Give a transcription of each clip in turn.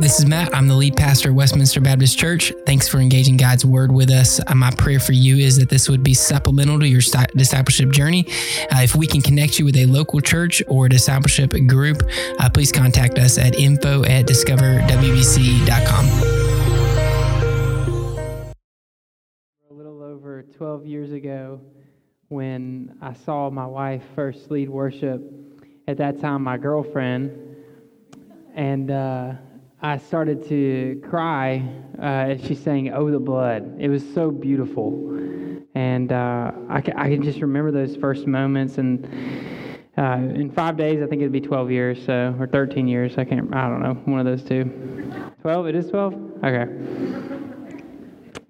This is Matt. I'm the lead pastor of Westminster Baptist Church. Thanks for engaging God's word with us. Uh, my prayer for you is that this would be supplemental to your discipleship journey. Uh, if we can connect you with a local church or discipleship group, uh, please contact us at info at discoverwbc.com. A little over 12 years ago, when I saw my wife first lead worship, at that time, my girlfriend, and uh, I started to cry uh, as she sang "Oh the Blood." It was so beautiful, and uh, I, can, I can just remember those first moments. And uh, in five days, I think it'd be 12 years, so or 13 years. I can't. I don't know. One of those two. 12. It is 12. Okay.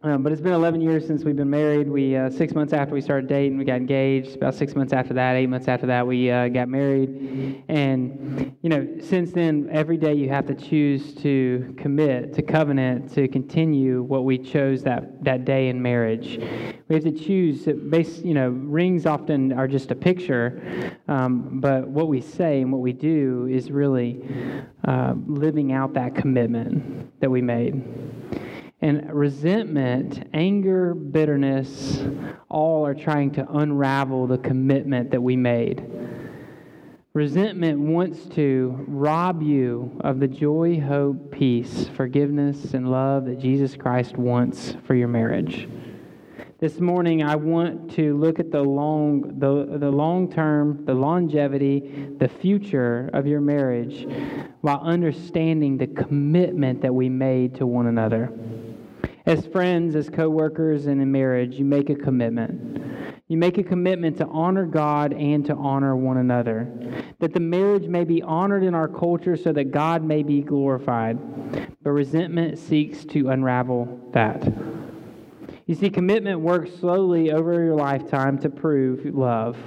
Um, but it's been 11 years since we've been married. We uh, six months after we started dating, we got engaged. About six months after that, eight months after that, we uh, got married. And you know, since then, every day you have to choose to commit to covenant to continue what we chose that that day in marriage. We have to choose. Base, you know, rings often are just a picture, um, but what we say and what we do is really uh, living out that commitment that we made. And resentment, anger, bitterness, all are trying to unravel the commitment that we made. Resentment wants to rob you of the joy, hope, peace, forgiveness, and love that Jesus Christ wants for your marriage. This morning, I want to look at the long, the, the long term, the longevity, the future of your marriage while understanding the commitment that we made to one another. As friends, as co-workers, and in marriage, you make a commitment. You make a commitment to honor God and to honor one another. That the marriage may be honored in our culture so that God may be glorified. But resentment seeks to unravel that. You see, commitment works slowly over your lifetime to prove love,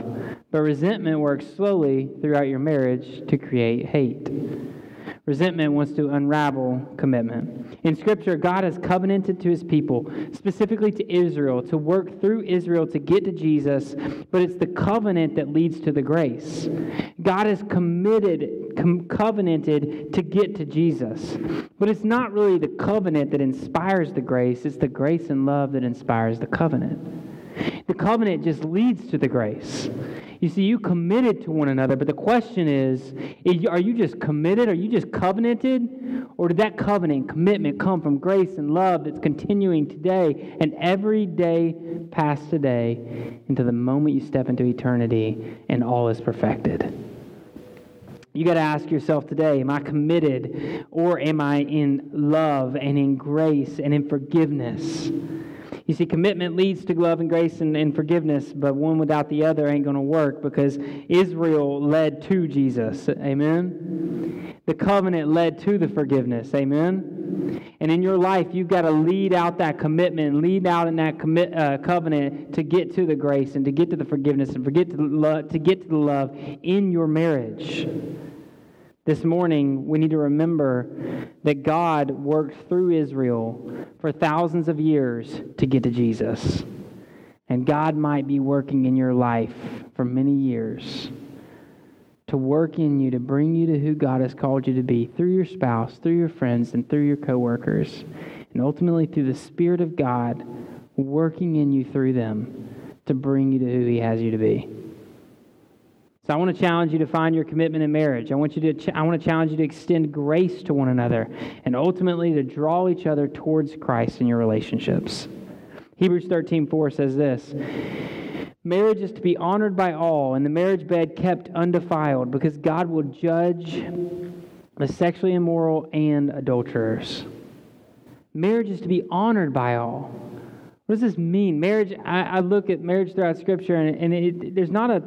but resentment works slowly throughout your marriage to create hate. Resentment wants to unravel commitment. In Scripture, God has covenanted to his people, specifically to Israel, to work through Israel to get to Jesus, but it's the covenant that leads to the grace. God has committed, com- covenanted to get to Jesus, but it's not really the covenant that inspires the grace, it's the grace and love that inspires the covenant. The covenant just leads to the grace. You see, you committed to one another, but the question is, are you just committed? Are you just covenanted? Or did that covenant commitment come from grace and love that's continuing today and every day past today into the moment you step into eternity and all is perfected? You got to ask yourself today Am I committed or am I in love and in grace and in forgiveness? You see, commitment leads to love and grace and, and forgiveness, but one without the other ain't going to work because Israel led to Jesus. Amen? The covenant led to the forgiveness. Amen? And in your life, you've got to lead out that commitment, lead out in that commit, uh, covenant to get to the grace and to get to the forgiveness and forget to, lo- to get to the love in your marriage. This morning, we need to remember that God worked through Israel for thousands of years to get to Jesus. And God might be working in your life for many years to work in you, to bring you to who God has called you to be through your spouse, through your friends, and through your coworkers, and ultimately through the Spirit of God working in you through them to bring you to who He has you to be. So I want to challenge you to find your commitment in marriage. I want you to ch- I want to challenge you to extend grace to one another and ultimately to draw each other towards Christ in your relationships. Hebrews 13:4 says this: Marriage is to be honored by all and the marriage bed kept undefiled because God will judge the sexually immoral and adulterers. Marriage is to be honored by all. What does this mean? Marriage, I, I look at marriage throughout Scripture, and, and it, there's not a,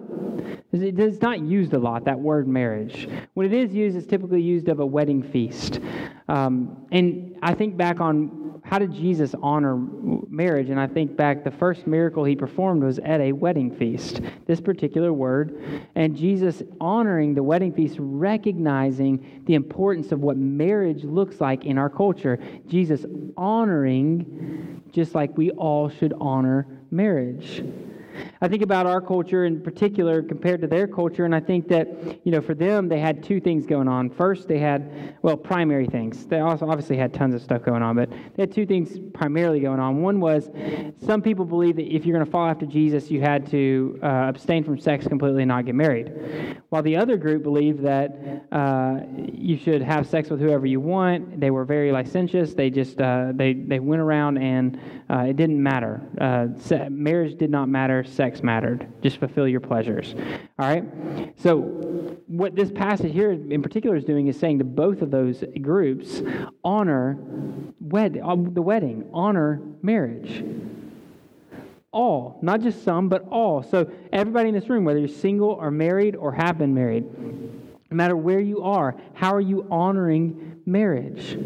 it's not used a lot, that word marriage. When it is used, it's typically used of a wedding feast. Um, and I think back on how did Jesus honor marriage? And I think back, the first miracle he performed was at a wedding feast, this particular word. And Jesus honoring the wedding feast, recognizing the importance of what marriage looks like in our culture. Jesus honoring just like we all should honor marriage. I think about our culture in particular compared to their culture, and I think that, you know, for them, they had two things going on. First, they had, well, primary things. They also obviously had tons of stuff going on, but they had two things primarily going on. One was some people believe that if you're going to follow after Jesus, you had to uh, abstain from sex completely and not get married. While the other group believed that uh, you should have sex with whoever you want. They were very licentious. They just, uh, they, they went around and uh, it didn't matter. Uh, marriage did not matter. Sex mattered. Just fulfill your pleasures. All right? So, what this passage here in particular is doing is saying to both of those groups honor wed- uh, the wedding, honor marriage. All, not just some, but all. So, everybody in this room, whether you're single or married or have been married, no matter where you are, how are you honoring marriage?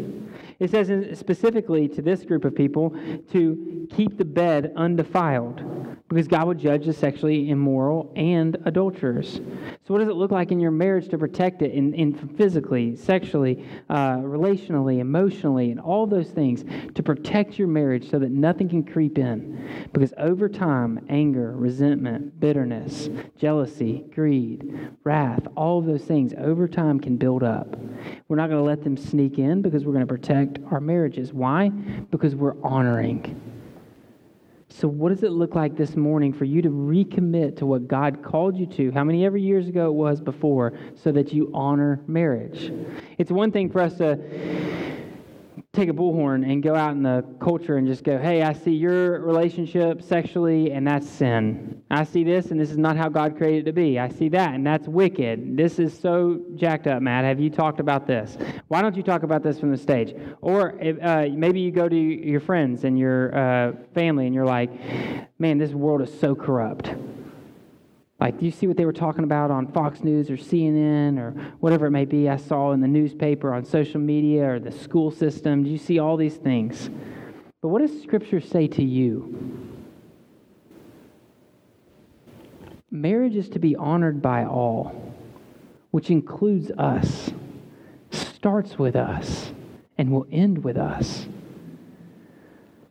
It says specifically to this group of people to keep the bed undefiled because God will judge the sexually immoral and adulterers. So, what does it look like in your marriage to protect it in, in physically, sexually, uh, relationally, emotionally, and all those things to protect your marriage so that nothing can creep in? Because over time, anger, resentment, bitterness, jealousy, greed, wrath, all of those things over time can build up. We're not going to let them sneak in because we're going to protect our marriages. Why? Because we're honoring. So, what does it look like this morning for you to recommit to what God called you to, how many ever years ago it was before, so that you honor marriage? It's one thing for us to take a bullhorn and go out in the culture and just go, hey, I see your relationship sexually, and that's sin. I see this, and this is not how God created it to be. I see that, and that's wicked. This is so jacked up, Matt. Have you talked about this? Why don't you talk about this from the stage? Or uh, maybe you go to your friends and your uh, family, and you're like, man, this world is so corrupt. Like, do you see what they were talking about on Fox News or CNN or whatever it may be? I saw in the newspaper, on social media, or the school system. Do you see all these things? But what does Scripture say to you? Marriage is to be honored by all, which includes us, starts with us, and will end with us.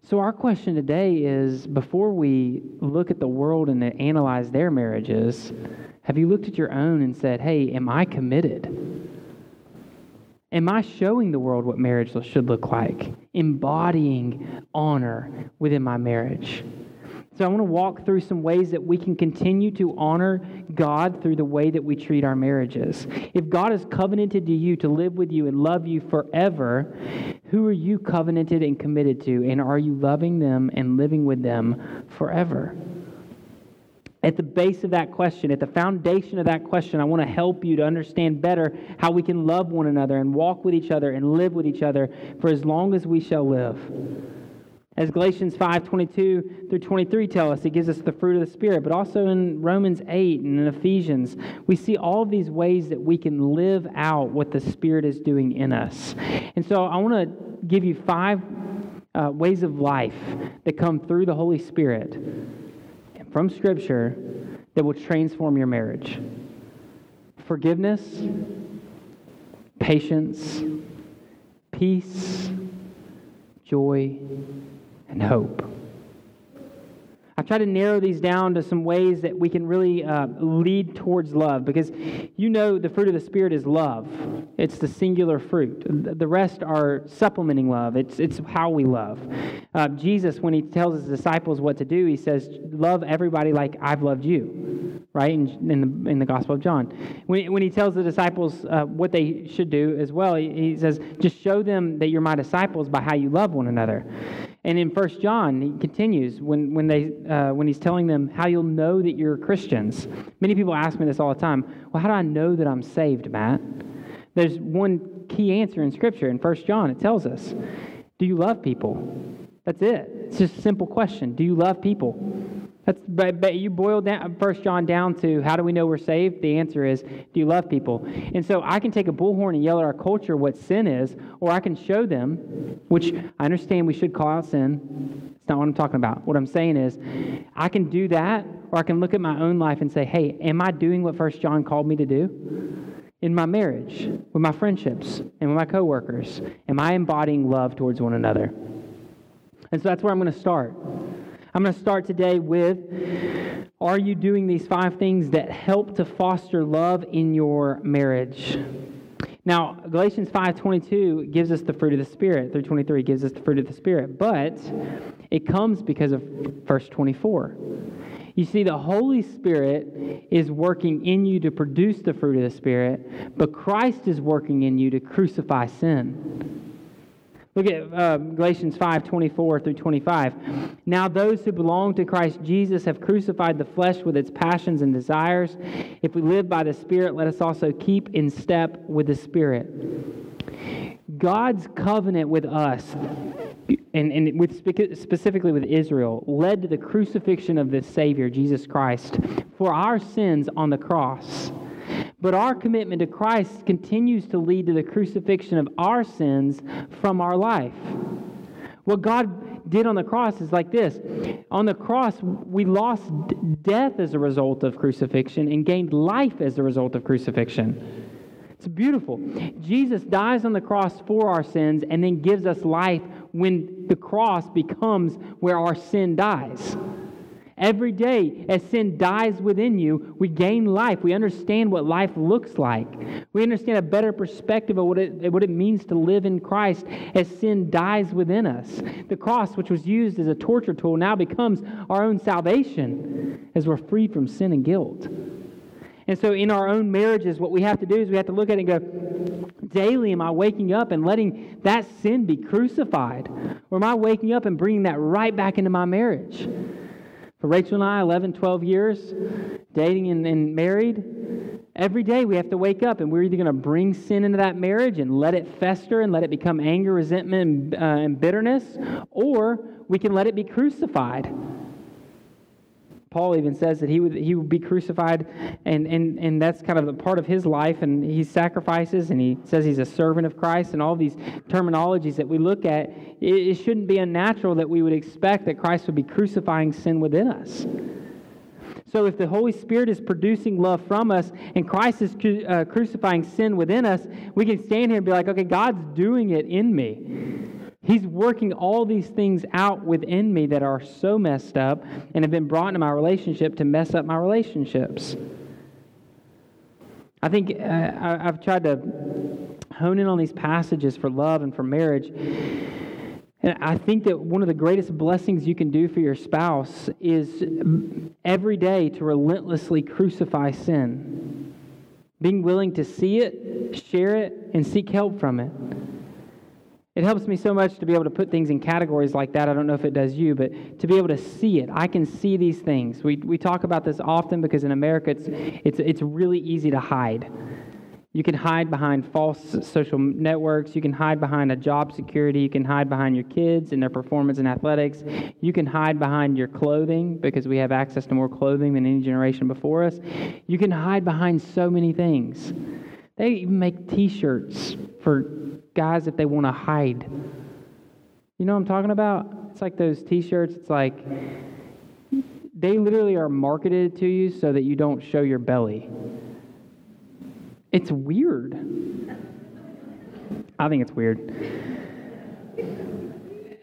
So, our question today is before we look at the world and analyze their marriages, have you looked at your own and said, hey, am I committed? Am I showing the world what marriage should look like? Embodying honor within my marriage. So I want to walk through some ways that we can continue to honor God through the way that we treat our marriages. If God has covenanted to you to live with you and love you forever, who are you covenanted and committed to? And are you loving them and living with them forever? At the base of that question, at the foundation of that question, I want to help you to understand better how we can love one another and walk with each other and live with each other for as long as we shall live. As Galatians 5 22 through 23 tell us, it gives us the fruit of the Spirit. But also in Romans 8 and in Ephesians, we see all of these ways that we can live out what the Spirit is doing in us. And so I want to give you five uh, ways of life that come through the Holy Spirit from Scripture that will transform your marriage forgiveness, patience, peace, joy and hope. I try to narrow these down to some ways that we can really uh, lead towards love because you know the fruit of the Spirit is love. It's the singular fruit. The rest are supplementing love, it's, it's how we love. Uh, Jesus, when he tells his disciples what to do, he says, Love everybody like I've loved you, right? In, in, the, in the Gospel of John. When, when he tells the disciples uh, what they should do as well, he, he says, Just show them that you're my disciples by how you love one another. And in First John, he continues when, when, they, uh, when he's telling them how you'll know that you're Christians. Many people ask me this all the time. Well, how do I know that I'm saved, Matt? There's one key answer in Scripture. In First John, it tells us, do you love people? That's it. It's just a simple question. Do you love people? That's, but, but you boil down First John down to how do we know we're saved? The answer is, do you love people? And so I can take a bullhorn and yell at our culture what sin is, or I can show them, which I understand we should call out sin. It's not what I'm talking about. What I'm saying is, I can do that, or I can look at my own life and say, hey, am I doing what First John called me to do? In my marriage, with my friendships, and with my coworkers, am I embodying love towards one another? And so that's where I'm going to start. I'm going to start today with Are you doing these five things that help to foster love in your marriage? Now, Galatians 5:22 gives us the fruit of the spirit. Through 23 gives us the fruit of the spirit, but it comes because of verse 24. You see, the Holy Spirit is working in you to produce the fruit of the Spirit, but Christ is working in you to crucify sin. Look at uh, Galatians 5 24 through 25. Now, those who belong to Christ Jesus have crucified the flesh with its passions and desires. If we live by the Spirit, let us also keep in step with the Spirit. God's covenant with us, and, and with specifically with Israel, led to the crucifixion of the Savior, Jesus Christ, for our sins on the cross. But our commitment to Christ continues to lead to the crucifixion of our sins from our life. What God did on the cross is like this on the cross, we lost death as a result of crucifixion and gained life as a result of crucifixion. It's beautiful. Jesus dies on the cross for our sins and then gives us life when the cross becomes where our sin dies. Every day, as sin dies within you, we gain life. We understand what life looks like. We understand a better perspective of what it, what it means to live in Christ as sin dies within us. The cross, which was used as a torture tool, now becomes our own salvation as we're free from sin and guilt. And so, in our own marriages, what we have to do is we have to look at it and go, daily am I waking up and letting that sin be crucified? Or am I waking up and bringing that right back into my marriage? For Rachel and I, 11, 12 years, dating and, and married, every day we have to wake up and we're either going to bring sin into that marriage and let it fester and let it become anger, resentment, and, uh, and bitterness, or we can let it be crucified Paul even says that he would, he would be crucified, and, and, and that's kind of a part of his life. And he sacrifices, and he says he's a servant of Christ, and all these terminologies that we look at. It, it shouldn't be unnatural that we would expect that Christ would be crucifying sin within us. So, if the Holy Spirit is producing love from us and Christ is cru- uh, crucifying sin within us, we can stand here and be like, okay, God's doing it in me. He's working all these things out within me that are so messed up and have been brought into my relationship to mess up my relationships. I think uh, I've tried to hone in on these passages for love and for marriage. And I think that one of the greatest blessings you can do for your spouse is every day to relentlessly crucify sin. Being willing to see it, share it, and seek help from it. It helps me so much to be able to put things in categories like that. I don't know if it does you, but to be able to see it. I can see these things. We, we talk about this often because in America it's, it's, it's really easy to hide. You can hide behind false social networks. You can hide behind a job security. You can hide behind your kids and their performance in athletics. You can hide behind your clothing because we have access to more clothing than any generation before us. You can hide behind so many things. They even make t shirts for guys if they want to hide. You know what I'm talking about? It's like those t shirts. It's like they literally are marketed to you so that you don't show your belly. It's weird. I think it's weird.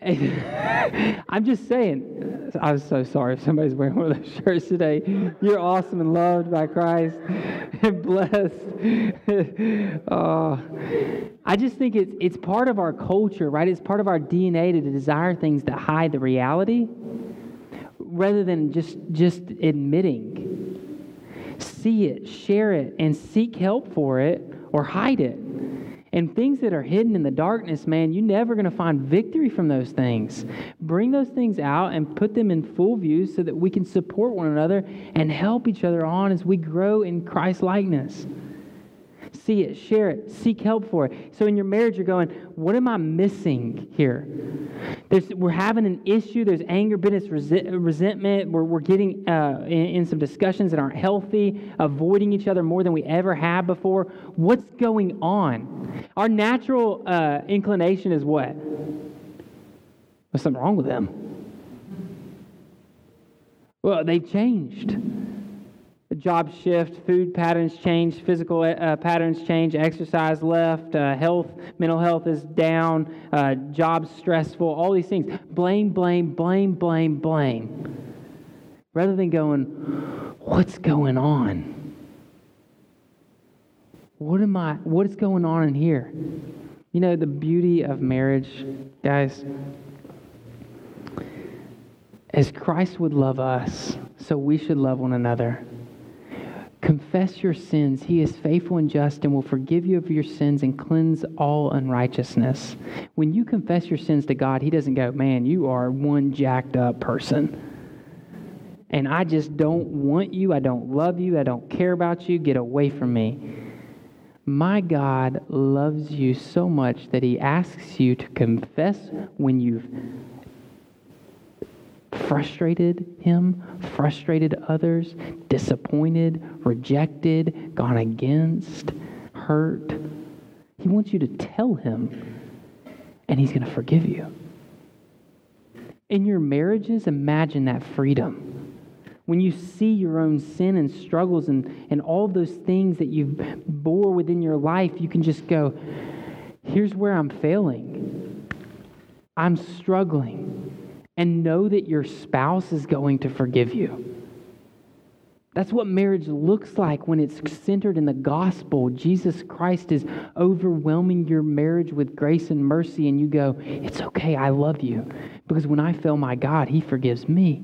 I'm just saying. I'm so sorry if somebody's wearing one of those shirts today. You're awesome and loved by Christ and blessed. oh, I just think it's, it's part of our culture, right? It's part of our DNA to desire things that hide the reality rather than just, just admitting. See it, share it, and seek help for it or hide it. And things that are hidden in the darkness, man, you're never going to find victory from those things. Bring those things out and put them in full view so that we can support one another and help each other on as we grow in Christ likeness see it, share it, seek help for it. So in your marriage, you're going, what am I missing here? There's, we're having an issue. There's anger, bitterness, resentment. We're, we're getting uh, in, in some discussions that aren't healthy, avoiding each other more than we ever have before. What's going on? Our natural uh, inclination is what? There's something wrong with them. Well, they've changed job shift, food patterns change, physical uh, patterns change, exercise left, uh, health, mental health is down, uh, job stressful, all these things. Blame, blame, blame, blame, blame. rather than going, What's going on? What am I, what is going on in here? You know, the beauty of marriage, guys, as Christ would love us, so we should love one another. Confess your sins. He is faithful and just and will forgive you of your sins and cleanse all unrighteousness. When you confess your sins to God, He doesn't go, Man, you are one jacked up person. And I just don't want you. I don't love you. I don't care about you. Get away from me. My God loves you so much that He asks you to confess when you've frustrated Him, frustrated others, disappointed, rejected, gone against, hurt. He wants you to tell Him, and He's going to forgive you. In your marriages, imagine that freedom when you see your own sin and struggles and, and all those things that you've bore within your life, you can just go, here's where I'm failing. I'm struggling. And know that your spouse is going to forgive you. That's what marriage looks like when it's centered in the gospel. Jesus Christ is overwhelming your marriage with grace and mercy, and you go, It's okay, I love you. Because when I fail my God, He forgives me.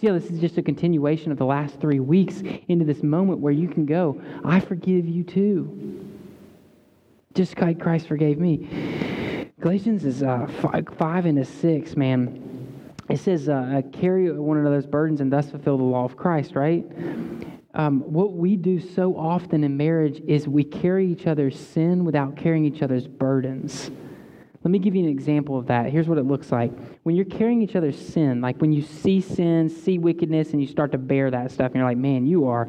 See this is just a continuation of the last three weeks into this moment where you can go, I forgive you too. Just like Christ forgave me. Galatians is uh, five, five into six, man. It says, uh, carry one another's burdens and thus fulfill the law of Christ, right? Um, what we do so often in marriage is we carry each other's sin without carrying each other's burdens. Let me give you an example of that. Here's what it looks like. When you're carrying each other's sin, like when you see sin, see wickedness, and you start to bear that stuff, and you're like, man, you are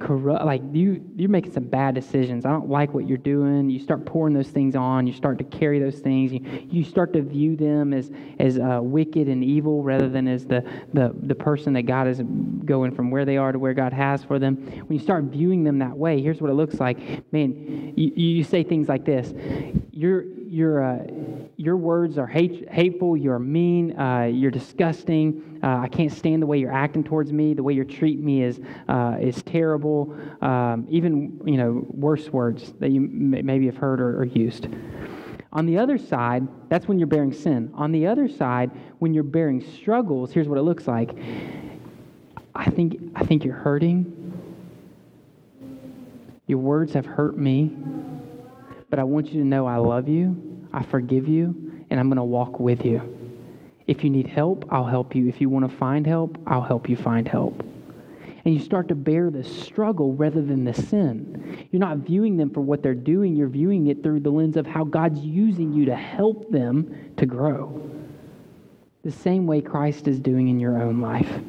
corrupt. Like you, you're making some bad decisions. I don't like what you're doing. You start pouring those things on. You start to carry those things. You, you start to view them as as uh, wicked and evil rather than as the, the the person that God is going from where they are to where God has for them. When you start viewing them that way, here's what it looks like. Man, you, you say things like this. You're you're, uh, your words are hate, hateful, you're mean, uh, you're disgusting. Uh, I can't stand the way you're acting towards me. The way you're treating me is, uh, is terrible. Um, even, you know, worse words that you maybe have heard or, or used. On the other side, that's when you're bearing sin. On the other side, when you're bearing struggles, here's what it looks like. I think, I think you're hurting. Your words have hurt me. But I want you to know I love you, I forgive you, and I'm going to walk with you. If you need help, I'll help you. If you want to find help, I'll help you find help. And you start to bear the struggle rather than the sin. You're not viewing them for what they're doing, you're viewing it through the lens of how God's using you to help them to grow. The same way Christ is doing in your own life.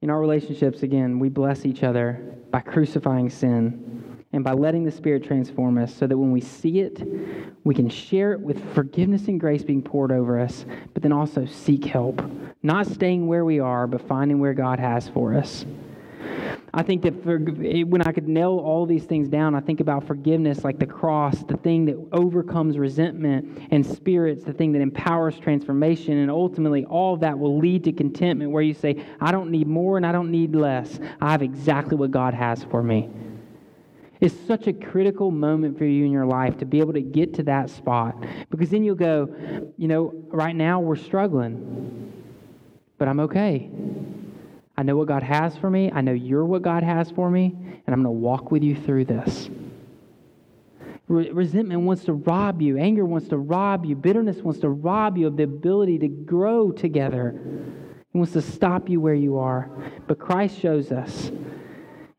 In our relationships, again, we bless each other by crucifying sin and by letting the Spirit transform us so that when we see it, we can share it with forgiveness and grace being poured over us, but then also seek help. Not staying where we are, but finding where God has for us. I think that for, when I could nail all these things down, I think about forgiveness like the cross, the thing that overcomes resentment, and spirits, the thing that empowers transformation. And ultimately, all that will lead to contentment where you say, I don't need more and I don't need less. I have exactly what God has for me. It's such a critical moment for you in your life to be able to get to that spot because then you'll go, you know, right now we're struggling, but I'm okay. I know what God has for me. I know you're what God has for me, and I'm going to walk with you through this. Resentment wants to rob you, anger wants to rob you, bitterness wants to rob you of the ability to grow together. It wants to stop you where you are. But Christ shows us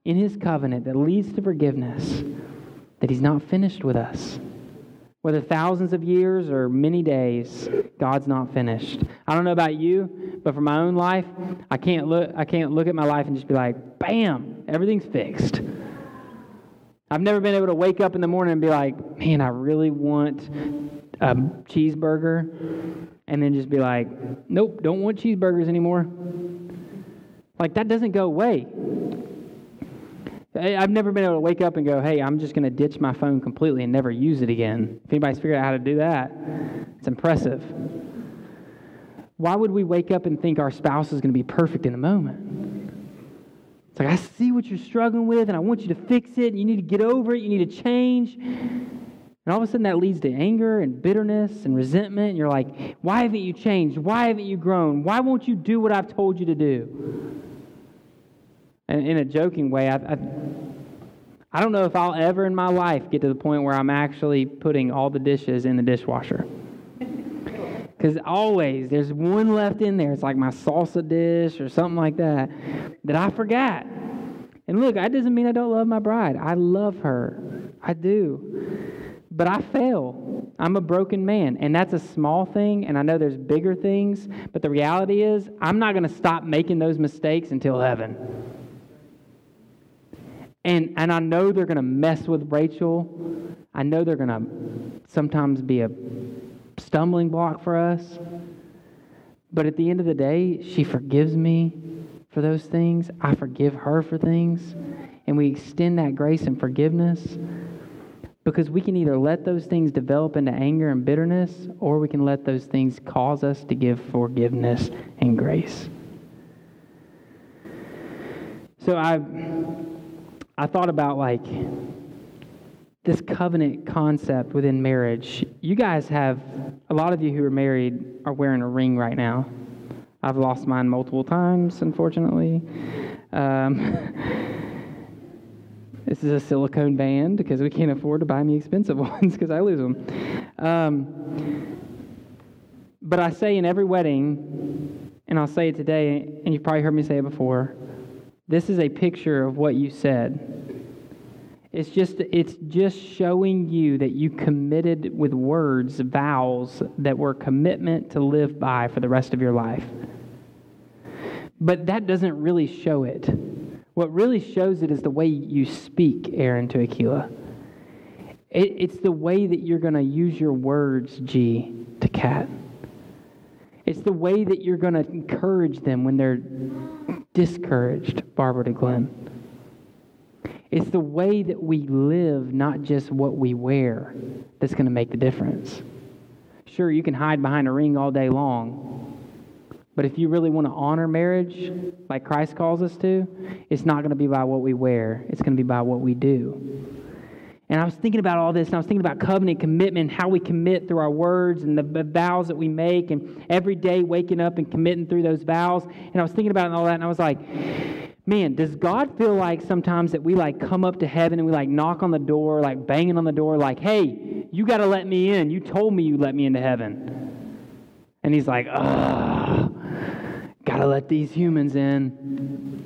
in his covenant that leads to forgiveness that he's not finished with us. Whether thousands of years or many days, God's not finished. I don't know about you, but for my own life, I can't look, I can't look at my life and just be like, bam, everything's fixed. I've never been able to wake up in the morning and be like, man, I really want a cheeseburger, and then just be like, nope, don't want cheeseburgers anymore. Like, that doesn't go away. I've never been able to wake up and go, hey, I'm just going to ditch my phone completely and never use it again. If anybody's figured out how to do that, it's impressive. Why would we wake up and think our spouse is going to be perfect in a moment? It's like, I see what you're struggling with, and I want you to fix it. and You need to get over it. You need to change. And all of a sudden, that leads to anger and bitterness and resentment. And you're like, why haven't you changed? Why haven't you grown? Why won't you do what I've told you to do? And in a joking way, I, I, I don't know if I'll ever in my life get to the point where I'm actually putting all the dishes in the dishwasher. Because always there's one left in there. It's like my salsa dish or something like that that I forgot. And look, that doesn't mean I don't love my bride. I love her. I do. But I fail. I'm a broken man. And that's a small thing. And I know there's bigger things. But the reality is, I'm not going to stop making those mistakes until heaven. And, and I know they're going to mess with Rachel. I know they're going to sometimes be a stumbling block for us. But at the end of the day, she forgives me for those things. I forgive her for things. And we extend that grace and forgiveness because we can either let those things develop into anger and bitterness, or we can let those things cause us to give forgiveness and grace. So I I thought about like this covenant concept within marriage. You guys have, a lot of you who are married are wearing a ring right now. I've lost mine multiple times, unfortunately. Um, this is a silicone band because we can't afford to buy me expensive ones because I lose them. Um, but I say in every wedding, and I'll say it today, and you've probably heard me say it before this is a picture of what you said. It's just, it's just showing you that you committed with words, vows that were commitment to live by for the rest of your life. But that doesn't really show it. What really shows it is the way you speak, Aaron to Aquila. It, it's the way that you're going to use your words, G, to Kat. It's the way that you're going to encourage them when they're discouraged, Barbara to Glenn. It's the way that we live, not just what we wear, that's going to make the difference. Sure, you can hide behind a ring all day long, but if you really want to honor marriage like Christ calls us to, it's not going to be by what we wear, it's going to be by what we do. And I was thinking about all this, and I was thinking about covenant commitment, how we commit through our words and the vows that we make, and every day waking up and committing through those vows. And I was thinking about all that, and I was like, man, does God feel like sometimes that we like come up to heaven and we like knock on the door, like banging on the door, like, hey, you got to let me in. You told me you let me into heaven. And he's like, ugh, got to let these humans in.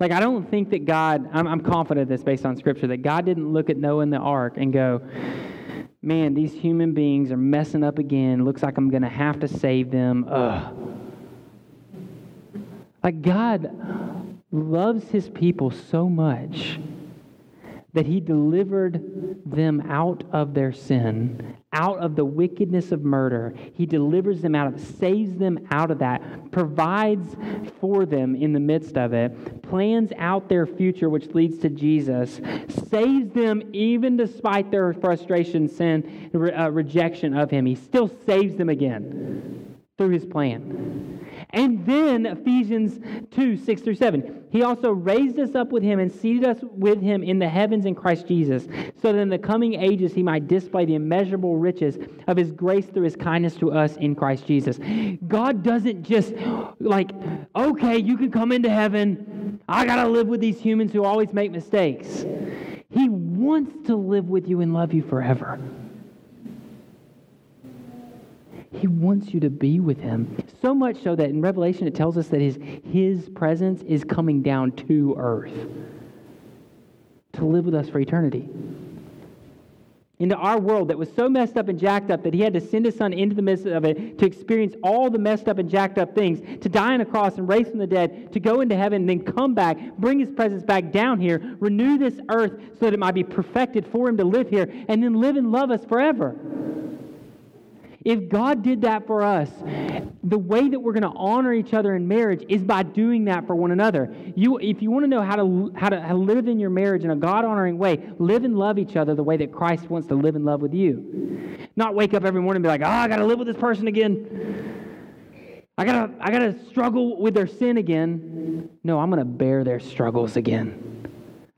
Like, I don't think that God, I'm, I'm confident this based on Scripture, that God didn't look at Noah in the ark and go, man, these human beings are messing up again. Looks like I'm going to have to save them. Ugh. Like, God loves his people so much that he delivered them out of their sin, out of the wickedness of murder. He delivers them out of saves them out of that, provides for them in the midst of it, plans out their future, which leads to Jesus, saves them even despite their frustration, sin, uh, rejection of him. He still saves them again through his plan. And then Ephesians 2 6 through 7. He also raised us up with him and seated us with him in the heavens in Christ Jesus, so that in the coming ages he might display the immeasurable riches of his grace through his kindness to us in Christ Jesus. God doesn't just like, okay, you can come into heaven. I got to live with these humans who always make mistakes. He wants to live with you and love you forever. He wants you to be with him. So much so that in Revelation it tells us that his, his presence is coming down to earth to live with us for eternity. Into our world that was so messed up and jacked up that he had to send his son into the midst of it to experience all the messed up and jacked up things, to die on a cross and raise from the dead, to go into heaven, and then come back, bring his presence back down here, renew this earth so that it might be perfected for him to live here, and then live and love us forever. If God did that for us, the way that we're going to honor each other in marriage is by doing that for one another. You, if you want to know how to, how to, live in your marriage in a God honoring way, live and love each other the way that Christ wants to live and love with you. Not wake up every morning and be like, oh, I got to live with this person again. I gotta, I gotta struggle with their sin again. No, I'm gonna bear their struggles again.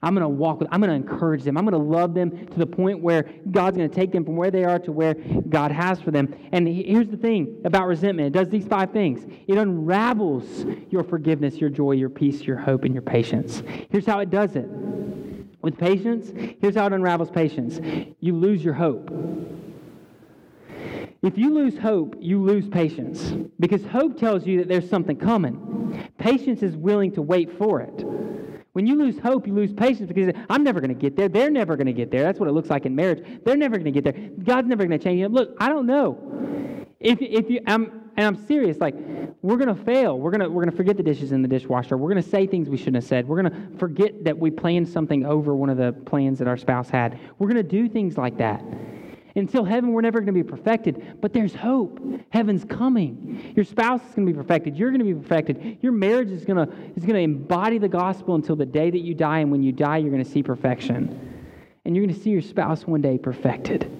I'm going to walk with, I'm going to encourage them. I'm going to love them to the point where God's going to take them from where they are to where God has for them. And here's the thing about resentment it does these five things it unravels your forgiveness, your joy, your peace, your hope, and your patience. Here's how it does it with patience, here's how it unravels patience you lose your hope. If you lose hope, you lose patience because hope tells you that there's something coming. Patience is willing to wait for it. When you lose hope, you lose patience because I'm never going to get there. They're never going to get there. That's what it looks like in marriage. They're never going to get there. God's never going to change them. Look, I don't know. If, if you, I'm, and I'm serious, like, we're going to fail. We're going to we're gonna forget the dishes in the dishwasher. We're going to say things we shouldn't have said. We're going to forget that we planned something over one of the plans that our spouse had. We're going to do things like that. Until heaven, we're never going to be perfected, but there's hope. Heaven's coming. Your spouse is going to be perfected. You're going to be perfected. Your marriage is going to, is going to embody the gospel until the day that you die, and when you die, you're going to see perfection. And you're going to see your spouse one day perfected.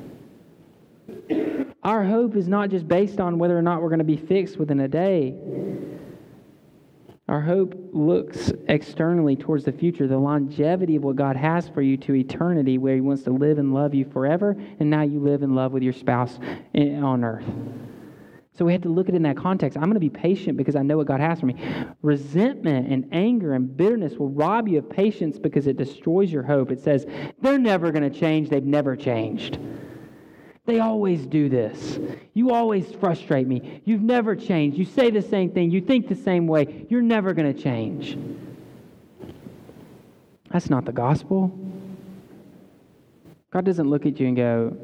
Our hope is not just based on whether or not we're going to be fixed within a day. Our hope looks externally towards the future, the longevity of what God has for you to eternity, where He wants to live and love you forever, and now you live in love with your spouse on earth. So we have to look at it in that context. I'm going to be patient because I know what God has for me. Resentment and anger and bitterness will rob you of patience because it destroys your hope. It says, they're never going to change, they've never changed. They always do this. You always frustrate me. You've never changed. You say the same thing. You think the same way. You're never going to change. That's not the gospel. God doesn't look at you and go,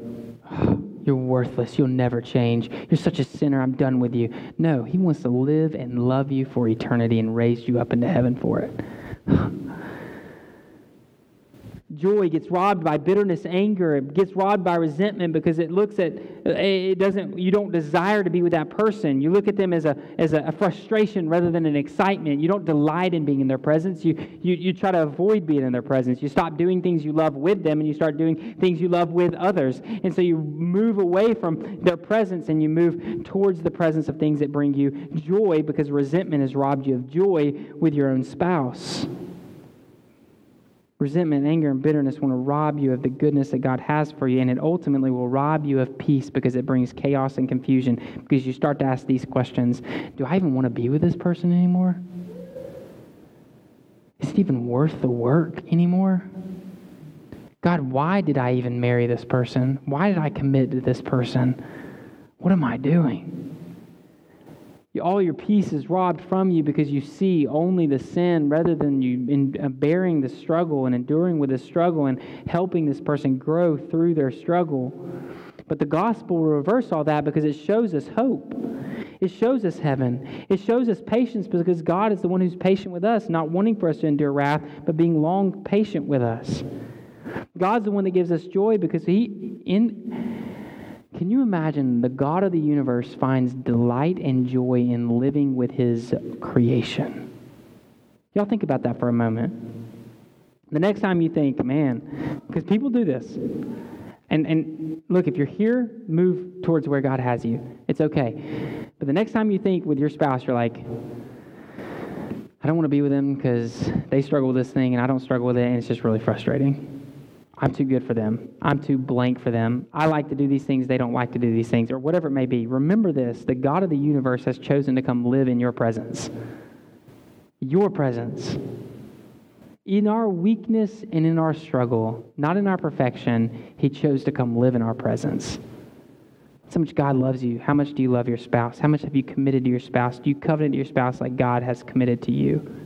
oh, You're worthless. You'll never change. You're such a sinner. I'm done with you. No, He wants to live and love you for eternity and raise you up into heaven for it. Joy gets robbed by bitterness, anger. It gets robbed by resentment because it looks at it doesn't. You don't desire to be with that person. You look at them as a as a, frustration rather than an excitement. You don't delight in being in their presence. You you you try to avoid being in their presence. You stop doing things you love with them, and you start doing things you love with others. And so you move away from their presence and you move towards the presence of things that bring you joy because resentment has robbed you of joy with your own spouse. Resentment, anger, and bitterness want to rob you of the goodness that God has for you, and it ultimately will rob you of peace because it brings chaos and confusion. Because you start to ask these questions Do I even want to be with this person anymore? Is it even worth the work anymore? God, why did I even marry this person? Why did I commit to this person? What am I doing? All your peace is robbed from you because you see only the sin rather than you in, uh, bearing the struggle and enduring with the struggle and helping this person grow through their struggle. But the gospel will reverse all that because it shows us hope. It shows us heaven. It shows us patience because God is the one who's patient with us, not wanting for us to endure wrath, but being long patient with us. God's the one that gives us joy because He in can you imagine the God of the universe finds delight and joy in living with his creation? Y'all think about that for a moment. The next time you think, man, because people do this. And, and look, if you're here, move towards where God has you. It's okay. But the next time you think with your spouse, you're like, I don't want to be with them because they struggle with this thing and I don't struggle with it, and it's just really frustrating. I'm too good for them. I'm too blank for them. I like to do these things. They don't like to do these things, or whatever it may be. Remember this the God of the universe has chosen to come live in your presence. Your presence. In our weakness and in our struggle, not in our perfection, He chose to come live in our presence. That's how much God loves you. How much do you love your spouse? How much have you committed to your spouse? Do you covenant to your spouse like God has committed to you?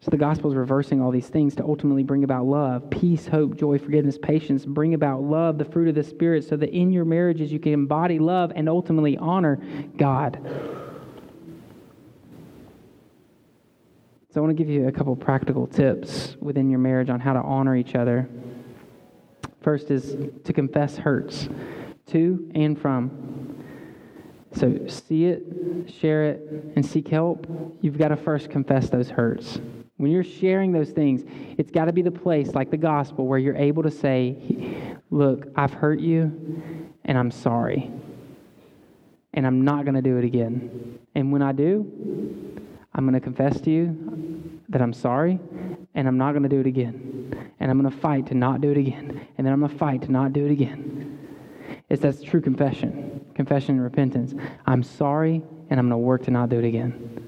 So the gospel is reversing all these things to ultimately bring about love, peace, hope, joy, forgiveness, patience, bring about love, the fruit of the Spirit, so that in your marriages you can embody love and ultimately honor God. So I want to give you a couple practical tips within your marriage on how to honor each other. First is to confess hurts to and from. So see it, share it, and seek help. You've got to first confess those hurts. When you're sharing those things, it's got to be the place, like the gospel, where you're able to say, Look, I've hurt you, and I'm sorry. and I'm not going to do it again. And when I do, I'm going to confess to you that I'm sorry, and I'm not going to do it again. And I'm going to fight to not do it again. And then I'm going to fight to not do it again. It's that's true confession, confession and repentance. I'm sorry, and I'm going to work to not do it again.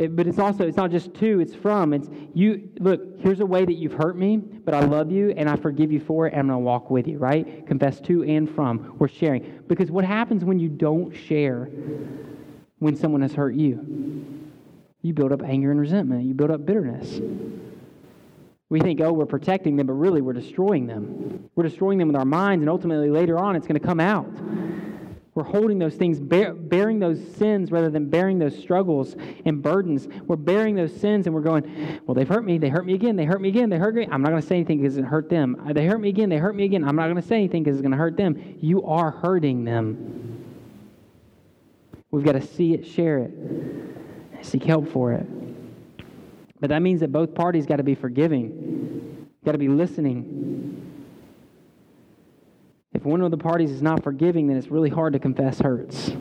It, but it's also it's not just to it's from. It's you look here's a way that you've hurt me but i love you and i forgive you for it and i'm going to walk with you right? Confess to and from. We're sharing. Because what happens when you don't share when someone has hurt you? You build up anger and resentment. You build up bitterness. We think, oh, we're protecting them, but really we're destroying them. We're destroying them with our minds, and ultimately later on it's going to come out. We're holding those things, bear, bearing those sins rather than bearing those struggles and burdens. We're bearing those sins and we're going, well, they've hurt me. They hurt me again. They hurt me again. They hurt me. I'm not going to say anything because it hurt them. Uh, they hurt me again. They hurt me again. I'm not going to say anything because it's going to hurt them. You are hurting them. We've got to see it, share it, seek help for it. But that means that both parties got to be forgiving, got to be listening, if one of the parties is not forgiving, then it's really hard to confess hurts.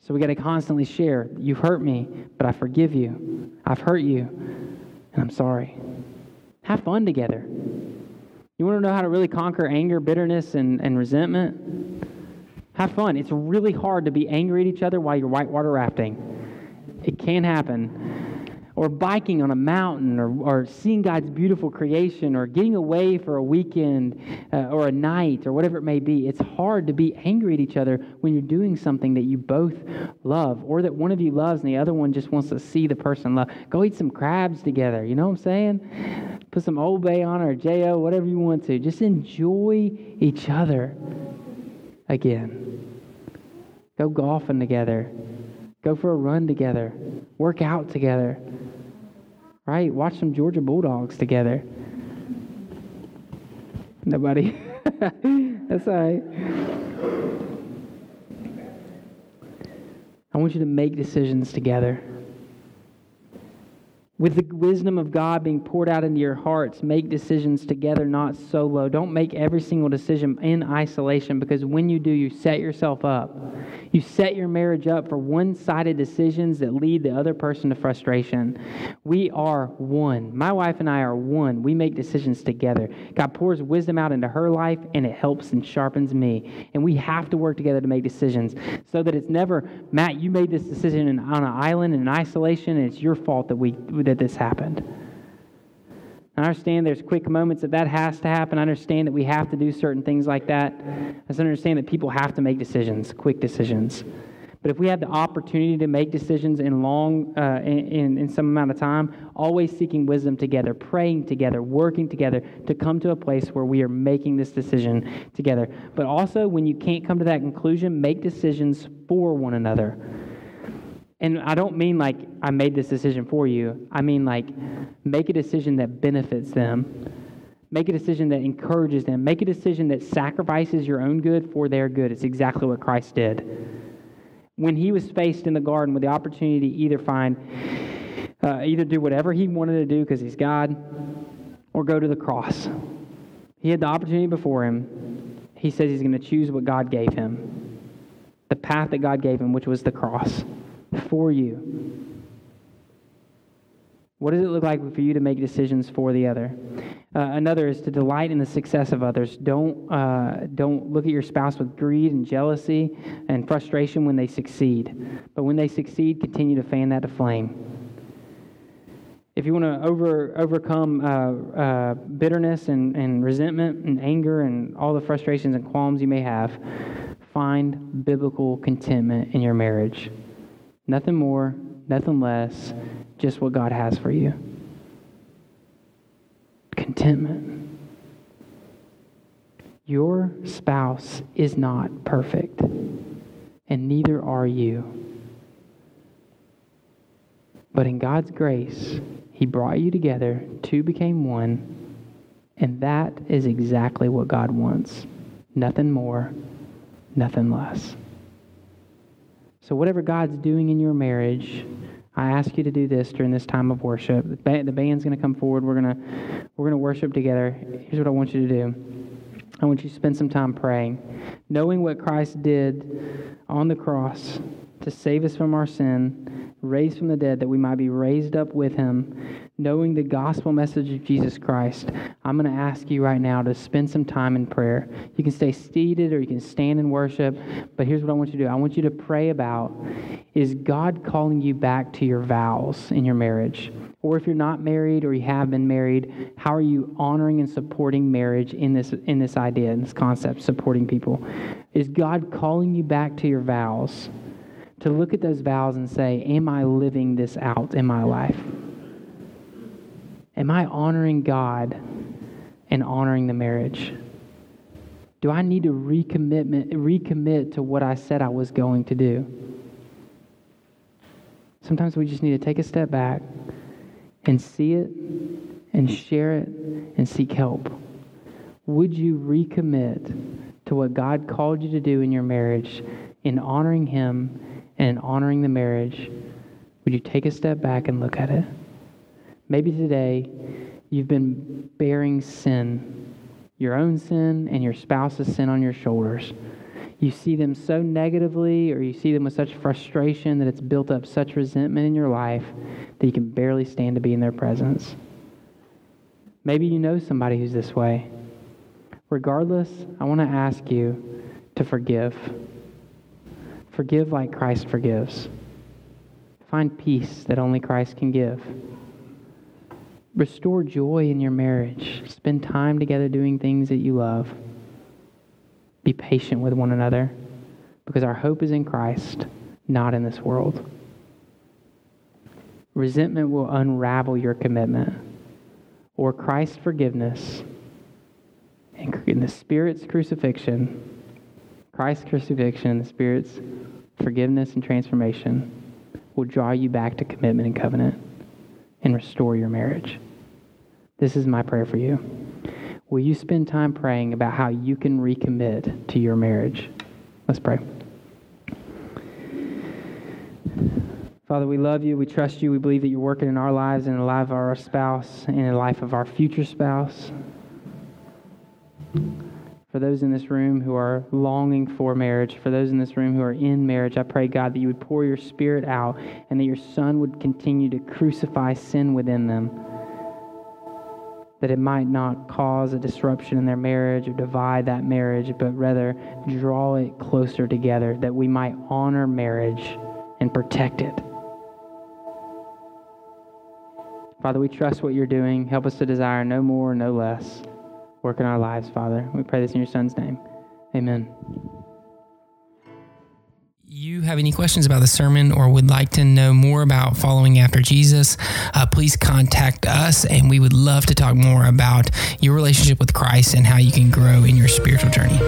So we got to constantly share. You've hurt me, but I forgive you. I've hurt you, and I'm sorry. Have fun together. You want to know how to really conquer anger, bitterness, and, and resentment? Have fun. It's really hard to be angry at each other while you're whitewater rafting. It can happen or biking on a mountain or, or seeing God's beautiful creation or getting away for a weekend uh, or a night or whatever it may be, it's hard to be angry at each other when you're doing something that you both love or that one of you loves and the other one just wants to see the person love. Go eat some crabs together. You know what I'm saying? Put some Old Bay on or J.O., whatever you want to. Just enjoy each other again. Go golfing together. Go for a run together. Work out together right? Watch some Georgia Bulldogs together. Nobody. That's all right. I want you to make decisions together. With the wisdom of God being poured out into your hearts, make decisions together, not solo. Don't make every single decision in isolation because when you do, you set yourself up. You set your marriage up for one sided decisions that lead the other person to frustration. We are one. My wife and I are one. We make decisions together. God pours wisdom out into her life, and it helps and sharpens me. And we have to work together to make decisions so that it's never, Matt, you made this decision on an island in isolation, and it's your fault that we that this happened. I understand there's quick moments that that has to happen. I understand that we have to do certain things like that. I understand that people have to make decisions, quick decisions. But if we have the opportunity to make decisions in long, uh, in, in some amount of time, always seeking wisdom together, praying together, working together to come to a place where we are making this decision together. But also, when you can't come to that conclusion, make decisions for one another. And I don't mean like I made this decision for you. I mean like make a decision that benefits them. Make a decision that encourages them. Make a decision that sacrifices your own good for their good. It's exactly what Christ did. When he was faced in the garden with the opportunity to either find, uh, either do whatever he wanted to do because he's God, or go to the cross, he had the opportunity before him. He says he's going to choose what God gave him, the path that God gave him, which was the cross for you? What does it look like for you to make decisions for the other? Uh, another is to delight in the success of others. Don't, uh, don't look at your spouse with greed and jealousy and frustration when they succeed. But when they succeed, continue to fan that to flame. If you want to over, overcome uh, uh, bitterness and, and resentment and anger and all the frustrations and qualms you may have, find biblical contentment in your marriage. Nothing more, nothing less, just what God has for you. Contentment. Your spouse is not perfect, and neither are you. But in God's grace, He brought you together, two became one, and that is exactly what God wants. Nothing more, nothing less. So, whatever God's doing in your marriage, I ask you to do this during this time of worship. The band's going to come forward. We're going to we're going to worship together. Here's what I want you to do. I want you to spend some time praying, knowing what Christ did on the cross to save us from our sin, raised from the dead, that we might be raised up with him, knowing the gospel message of Jesus Christ. I'm going to ask you right now to spend some time in prayer. You can stay seated or you can stand and worship, but here's what I want you to do I want you to pray about is God calling you back to your vows in your marriage? Or if you're not married or you have been married, how are you honoring and supporting marriage in this in this idea, in this concept, supporting people? Is God calling you back to your vows? To look at those vows and say, Am I living this out in my life? Am I honoring God and honoring the marriage? Do I need to recommit, recommit to what I said I was going to do? Sometimes we just need to take a step back and see it and share it and seek help? Would you recommit to what God called you to do in your marriage in honoring Him and in honoring the marriage? Would you take a step back and look at it? Maybe today you've been bearing sin, your own sin and your spouse's sin on your shoulders you see them so negatively or you see them with such frustration that it's built up such resentment in your life that you can barely stand to be in their presence. Maybe you know somebody who's this way. Regardless, I want to ask you to forgive. Forgive like Christ forgives. Find peace that only Christ can give. Restore joy in your marriage. Spend time together doing things that you love. Be patient with one another because our hope is in Christ, not in this world. Resentment will unravel your commitment, or Christ's forgiveness and the Spirit's crucifixion, Christ's crucifixion and the Spirit's forgiveness and transformation will draw you back to commitment and covenant and restore your marriage. This is my prayer for you. Will you spend time praying about how you can recommit to your marriage? Let's pray. Father, we love you. We trust you. We believe that you're working in our lives and in the life of our spouse and in the life of our future spouse. For those in this room who are longing for marriage, for those in this room who are in marriage, I pray, God, that you would pour your spirit out and that your son would continue to crucify sin within them that it might not cause a disruption in their marriage or divide that marriage, but rather draw it closer together, that we might honor marriage and protect it. Father, we trust what you're doing. Help us to desire no more, no less. Work in our lives, Father. We pray this in your Son's name. Amen you have any questions about the sermon or would like to know more about following after Jesus, uh, please contact us and we would love to talk more about your relationship with Christ and how you can grow in your spiritual journey.